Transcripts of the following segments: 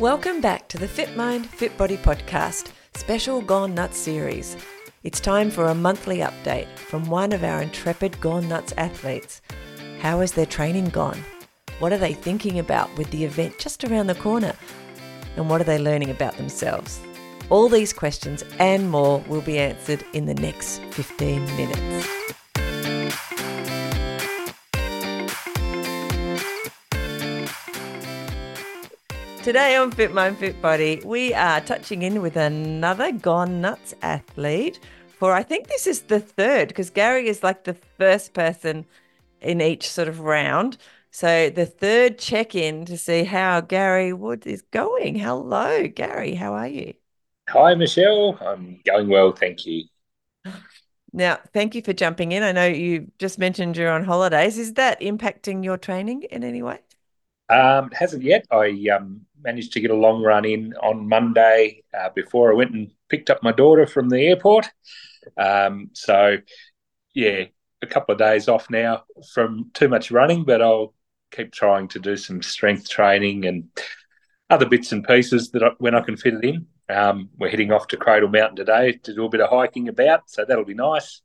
Welcome back to the Fit Mind, Fit Body podcast, special Gone Nuts series. It's time for a monthly update from one of our intrepid Gone Nuts athletes. How has their training gone? What are they thinking about with the event just around the corner? And what are they learning about themselves? All these questions and more will be answered in the next 15 minutes. Today on Fit Mind Fit Body, we are touching in with another Gone Nuts athlete. For I think this is the third, because Garry is like the first person in each sort of round. So the third check in to see how Garry Wood is going. Hello, Garry. How are you? Hi, Michelle. I'm going well, thank you. Now, thank you for jumping in. I know you just mentioned you're on holidays. Is that impacting your training in any way? Um, it hasn't yet. I um, managed to get a long run in on Monday uh, before I went and picked up my daughter from the airport. Um, so, yeah, a couple of days off now from too much running, but I'll keep trying to do some strength training and other bits and pieces that I, when I can fit it in. Um, we're heading off to Cradle Mountain today to do a bit of hiking about, so that'll be nice.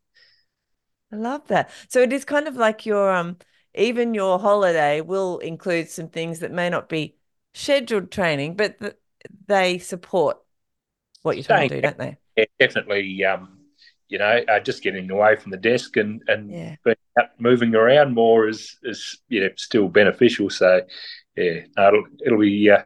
I love that. So it is kind of like your um even your holiday will include some things that may not be scheduled training, but th- they support what you're trying to do, don't they? Yeah, definitely. Um, you know, uh, just getting away from the desk and and Yeah. moving around more is is you know still beneficial. So yeah, it'll it'll be uh,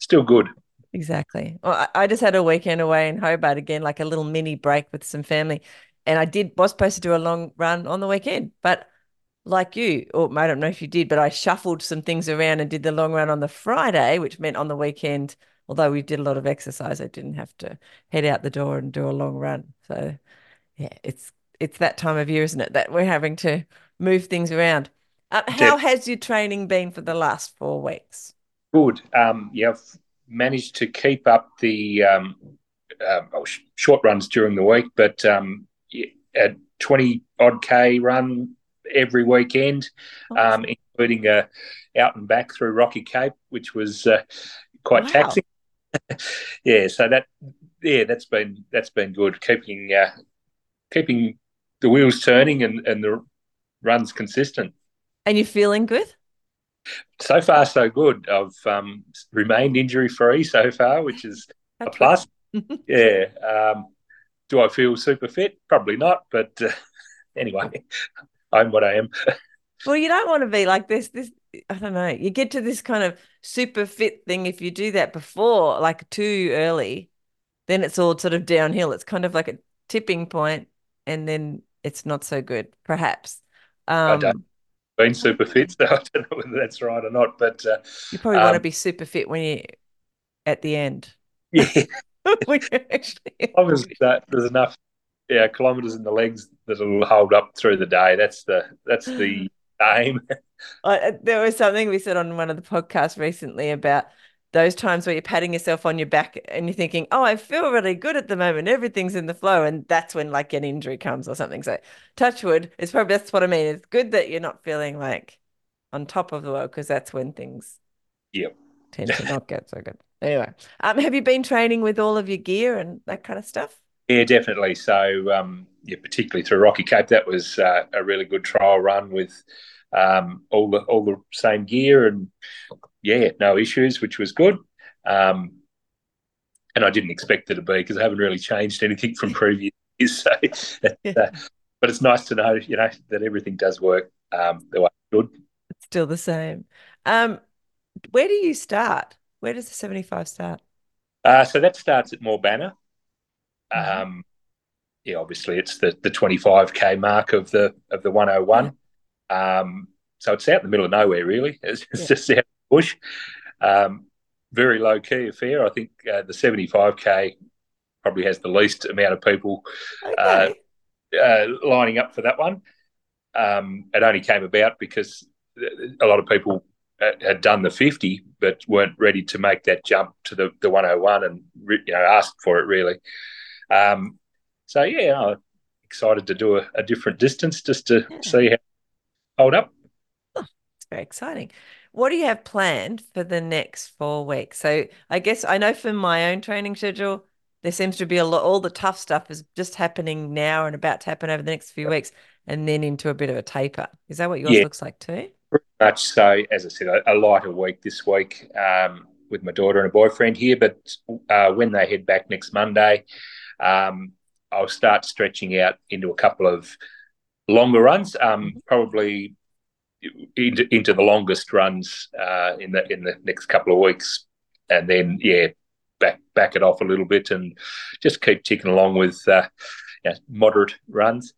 still good. Exactly. Well, I, I just had a weekend away in Hobart again, like a little mini break with some family. And I did was supposed to do a long run on the weekend, but like you, or I don't know if you did, but I shuffled some things around and did the long run on the Friday, which meant on the weekend, although we did a lot of exercise, I didn't have to head out the door and do a long run. So yeah, it's it's that time of year, isn't it, that we're having to move things around. Uh, how has your training been for the last four weeks? Good. Um, yeah, I've managed to keep up the um, uh, oh, sh- short runs during the week, but um, a twenty odd k run every weekend, um, including a out and back through Rocky Cape, which was uh, quite Wow. taxing. yeah, so that yeah, that's been that's been good. Keeping uh, keeping the wheels turning and, and the runs consistent. And you're feeling good? So far, so good. I've um, remained injury free so far, which is a plus. Yeah. Um, do I feel super fit? Probably not, but uh, anyway, I'm what I am. Well, you don't want to be like this. This I don't know. You get to this kind of super fit thing if you do that before, like too early, then it's all sort of downhill. It's kind of like a tipping point, and then it's not so good, perhaps. I don't- Um, Been super fit, so I don't know whether that's right or not. But uh, you probably want to um, be super fit when you at the end. yeah, actually as uh, there's enough yeah kilometres in the legs that'll hold up through the day. That's the that's the aim. I, there was something we said on one of the podcasts recently about those times where you're patting yourself on your back and you're thinking, "Oh, I feel really good at the moment. Everything's in the flow," and that's when like an injury comes or something. So, touch wood. It's probably that's what I mean. It's good that you're not feeling like on top of the world because that's when things Yep. tend to not get so good. Anyway, um, have you been training with all of your gear and that kind of stuff? Yeah, definitely. So, um, yeah, particularly through Rocky Cape, that was uh, a really good trial run with um, all the all the same gear, and yeah, no issues, which was good. Um, and I didn't expect it to be because I haven't really changed anything from previous years. So, uh, but it's nice to know, you know, that everything does work um, the way it should. It's still the same. Um, where do you start? Where does the 75 start? Uh, so that starts at Mawbanna. Mhm. Um, yeah, obviously it's the the 25k mark of the of the 101. Um, so it's out in the middle of nowhere, really. It's, it's Yeah. just out in the bush. Um, very low key affair. I think uh, the 75k probably has the least amount of people Okay. uh, lining up for that one. Um, it only came about because a lot of people uh, had done the 50 but weren't ready to make that jump to the, the 101 and you know asked for it really. Um, so yeah, I'm excited to do a, a different distance just to Yeah. see how hold up. It's very exciting. what do you have planned for the next four weeks? So I guess I know from my own training schedule, there seems to be a lot, all the tough stuff is just happening now and about to happen over the next few weeks and then into a bit of a taper. Is that what yours yeah, looks like too? Pretty much so. As I said, a, a lighter week this week um, with my daughter and a boyfriend here. But uh, when they head back next Monday, um, I'll start stretching out into a couple of longer runs, um, mm-hmm. probably into, into the longest runs uh, in the in the next couple of weeks, and then yeah, back back it off a little bit and just keep ticking along with uh, you know, moderate runs.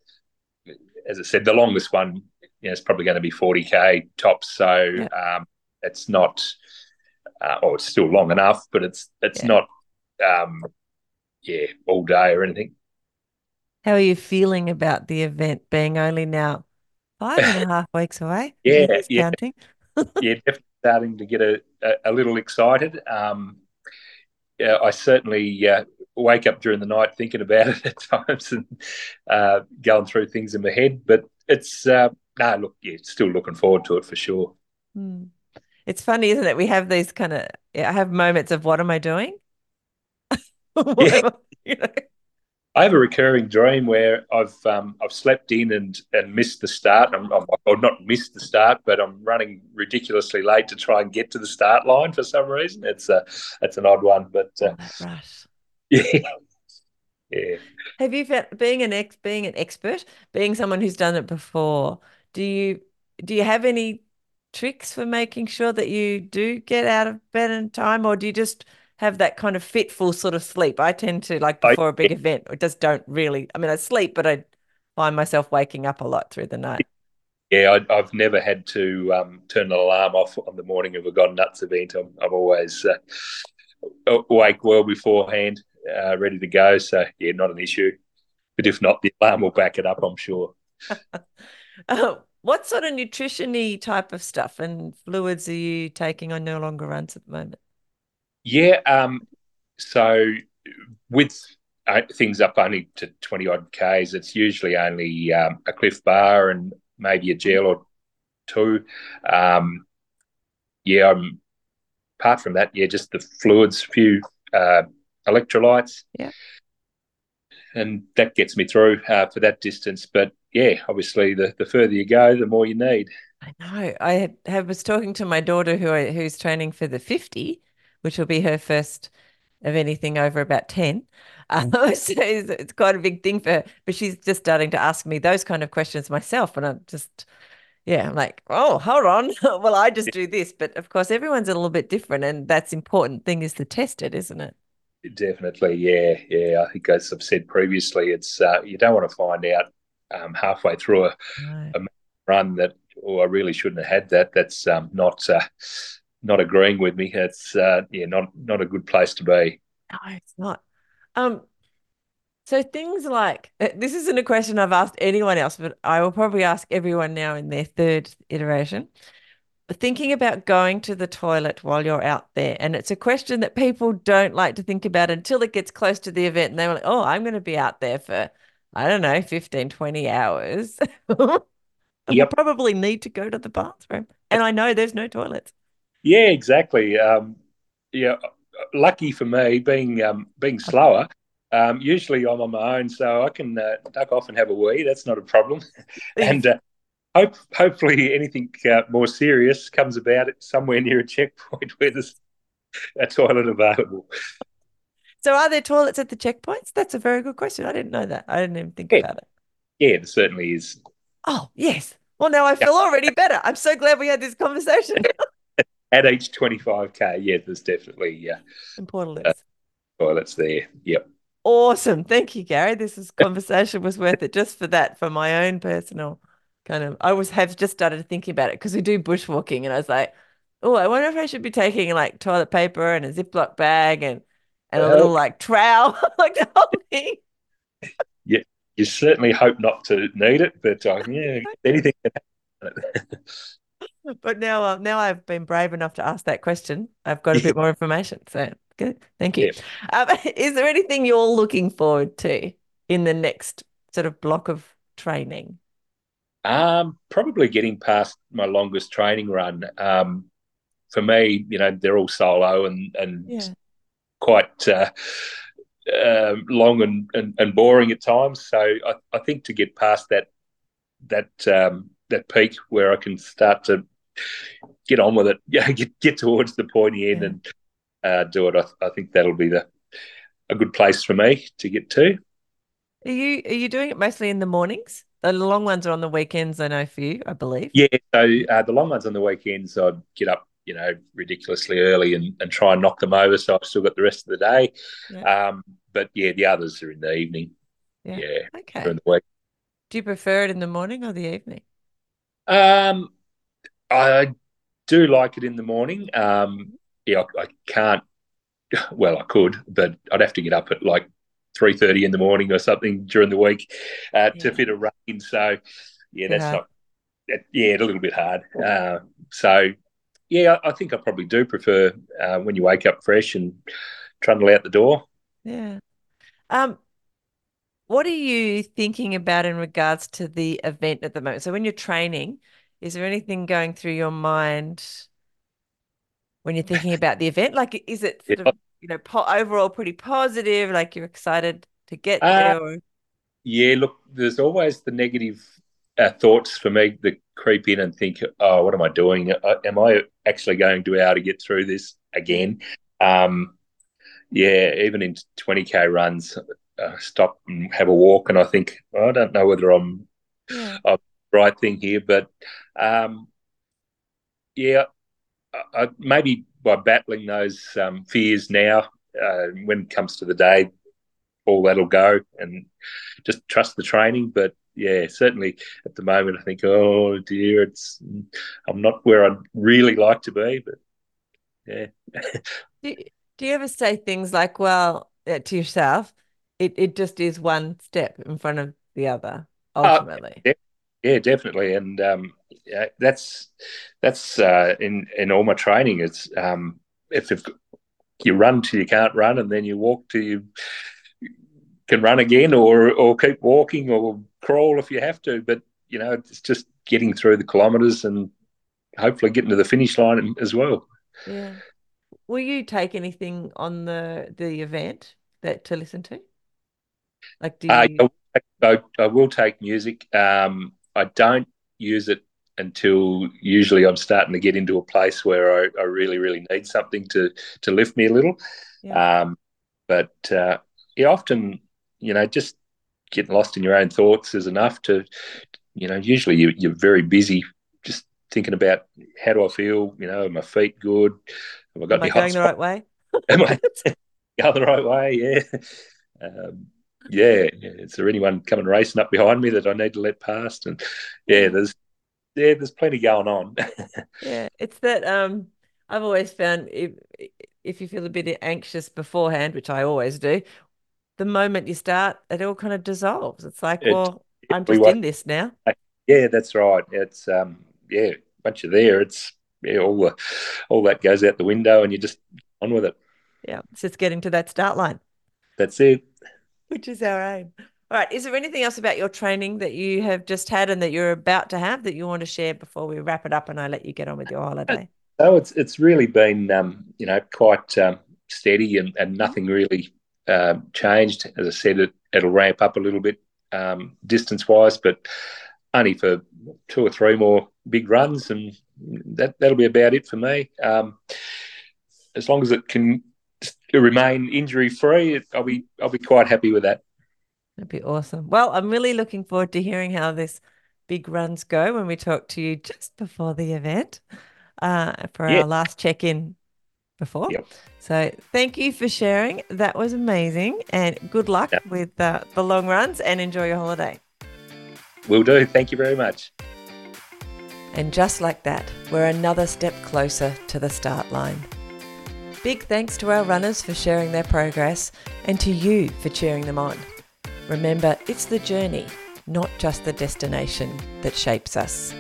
As I said, the longest one you know, is probably going to be forty k tops, so yeah. um, it's not. Uh, oh, it's still long enough, but it's it's yeah. not, um, yeah, all day or anything. How are you feeling about the event being only now five and a half weeks away? Yeah, yeah, counting. yeah, definitely starting to get a, a, a little excited. Um, yeah, I certainly uh, wake up during the night thinking about it at times and uh, going through things in my head. But it's uh, no, look, yeah, still looking forward to it for sure. Mm. It's funny, isn't it? We have these kind of, I have moments of what am I doing? yeah. I have a recurring dream where I've um, I've slept in and, and missed the start. I'm, I'm, or not missed the start, but I'm running ridiculously late to try and get to the start line for some reason. It's a it's an odd one, but uh, oh, right. yeah, yeah. Have you found being an ex being an expert, being someone who's done it before? Do you do you have any tricks for making sure that you do get out of bed in time, or do you just have that kind of fitful sort of sleep. I tend to like before a big event, I just don't really. I mean, I sleep, but I find myself waking up a lot through the night. Yeah, I, have never had to um, turn an alarm off on the morning of a gone nuts event. I'm, I'm always uh, awake well beforehand, uh, ready to go. So yeah, not an issue. But if not, the alarm will back it up. I'm sure. uh, what sort of nutritiony type of stuff and fluids are you taking on no longer runs at the moment? Yeah. Um, so with uh, things up only to 20 odd Ks, it's usually only um, a Clif Bar and maybe a gel or two. Um, yeah. Um, apart from that, yeah, just the fluids, few uh, electrolytes. Yeah. And that gets me through uh, for that distance. But yeah, obviously, the, the further you go, the more you need. I know. I have, was talking to my daughter who I, who's training for the 50, which will be her first of anything over about 10. Um, so it's, it's, quite a big thing for her. But she's just starting to ask me those kind of questions myself. And I'm just, yeah, I'm like, oh, hold on. well, I just do this. But of course, everyone's a little bit different. And that's important thing is to test it, isn't it? Definitely. Yeah. Yeah. I think as I've said previously, it's, uh, you don't want to find out um, halfway through a, a, run that, oh, I really shouldn't have had that. That's um, not, uh, not agreeing with me. It's uh, yeah, not not a good place to be. No, it's not. Um, so things like uh, this isn't a question I've asked anyone else, but I will probably ask everyone now in their third iteration. Thinking about going to the toilet while you're out there, and it's a question that people don't like to think about until it gets close to the event, and they're like, "Oh, I'm going to be out there for." I don't know, 15, 20 hours. yep. We'll probably need to go to the bathroom. And I know there's no toilets. Yeah, exactly. Um, yeah, lucky for me, being um, being slower. Um, usually I'm on my own, so I can uh, duck off and have a wee. That's not a problem. and uh, hope hopefully anything uh, more serious comes about it somewhere near a checkpoint where there's a toilet available. So, are there toilets at the checkpoints? That's a very good question. I didn't know that. I didn't even think yeah. about it. Yeah, there certainly is. Oh yes. Well, now I feel already better. I'm so glad we had this conversation. at age 25k, yeah, there's definitely yeah, important uh, toilets there. Yep. Awesome. Thank you, Garry. This is conversation was worth it just for that, for my own personal kind of. I was have just started thinking about it because we do bushwalking, and I was like, oh, I wonder if I should be taking like toilet paper and a Ziploc bag and and a little like trowel, like the whole thing. Yeah, you certainly hope not to need it, but uh, yeah, anything can happen. but now, uh, now I've been brave enough to ask that question. I've got a bit more information. So good. Thank you. Yeah. Um, is there anything you're looking forward to in the next sort of block of training? Um, probably getting past my longest training run. Um, for me, you know, they're all solo and and Yeah. quite uh, uh, long and, and, and boring at times. So I, I think to get past that that um, that peak where I can start to get on with it, yeah, get get towards the pointy end and uh, do it. I, I think that'll be the a good place for me to get to. Are you are you doing it mostly in the mornings? The long ones are on the weekends, I know for you, I believe. Yeah, so uh, the long ones on the weekends, I'd get up, you know, ridiculously early and, and try and knock them over. So I've still got the rest of the day. Yeah. Um, but yeah, the others are in the evening. Yeah. Yeah, Okay. during the week. Do you prefer it in the morning or the evening? Um, I do like it in the morning. Um, yeah, I, I can't. Well, I could, but I'd have to get up at like three thirty in the morning or something during the week uh, to Yeah. fit a rain. So yeah, that's Yeah. not. That, yeah, it's a little bit hard. Uh, so yeah, I, I think I probably do prefer uh, when you wake up fresh and trundle out the door. Yeah. Um, what are you thinking about in regards to the event at the moment? So when you're training, is there anything going through your mind when you're thinking about the event? Like, is it sort Yeah. of, you know, po overall pretty positive, like you're excited to get Uh, there? Or... Yeah, look, there's always the negative uh, thoughts for me that creep in and think, oh, what am I doing? Uh, Am I actually going to be able to get through this again? Um, yeah, even in 20k runs, uh, stop and have a walk, and I think "Oh, I don't know whether I'm Yeah. the right thing here, but um, yeah, I, I, maybe by battling those um, fears now, uh, when it comes to the day, all that'll go and just trust the training. But yeah, certainly at the moment, I think, oh dear, it's I'm not where I'd really like to be, but yeah. Do, do you ever say things like, well, uh, to yourself, it, it just is one step in front of the other, ultimately? yeah, yeah, definitely, and um, that's that's uh, in in all my training. It's um, if, you run till you can't run, and then you walk till you can run again, or or keep walking, or crawl if you have to. But you know, it's just getting through the kilometres and hopefully getting to the finish line as well. Yeah. Will you take anything on the the event that to listen to? Like, do Uh, you? I, I will take music. Um, I don't use it until usually I'm starting to get into a place where I, I really, really need something to to lift me a little. Yeah. Um, but uh, yeah, often you know just getting lost in your own thoughts is enough to you know. Usually you, you're very busy just thinking about how do I feel. You know, are my feet good? Have I got Am I going the right way? Am I going the right way? Yeah. Um, yeah. yeah. Is there anyone coming racing up behind me that I need to let past? And yeah, there's yeah, there's plenty going on. Yeah, it's that um I've always found if if you feel a bit anxious beforehand, which I always do, the moment you start, it all kind of dissolves. It's like, It- well, I'm just won't- in this now. yeah, that's right. It's um, yeah, once you're there, it's yeah, all the all that goes out the window, and you're just on with it. Yeah, it's just getting to that start line, That's it. which is our aim. All right, is there anything else about your training that you have just had and that you're about to have that you want to share before we wrap it up and I let you get on with your holiday? So it's it's really been um, you know quite um, steady and, and nothing really um, changed. As I said, it it'll ramp up a little bit um, distance wise, but only for two or three more big runs, and that that'll be about it for me. Um, as long as it can remain injury free, I'll be I'll be quite happy with that. That'd be awesome. Well, I'm really looking forward to hearing how this big runs go when we talk to you just before the event uh, for Yeah. our last check in before. Yep. So thank you for sharing. That was amazing. And good luck Yeah. with uh, the long runs and enjoy your holiday. Will do. Thank you very much. And just like that, we're another step closer to the start line. Big thanks to our runners for sharing their progress and to you for cheering them on. Remember, it's the journey, not just the destination, that shapes us.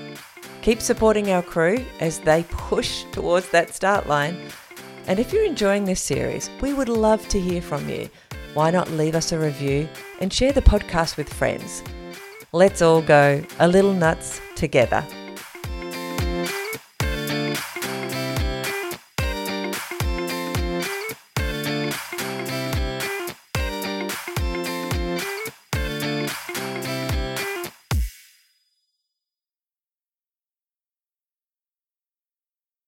Keep supporting our crew as they push towards that start line. And if you're enjoying this series, we would love to hear from you. Why not leave us a review and share the podcast with friends? Let's all go a little nuts together.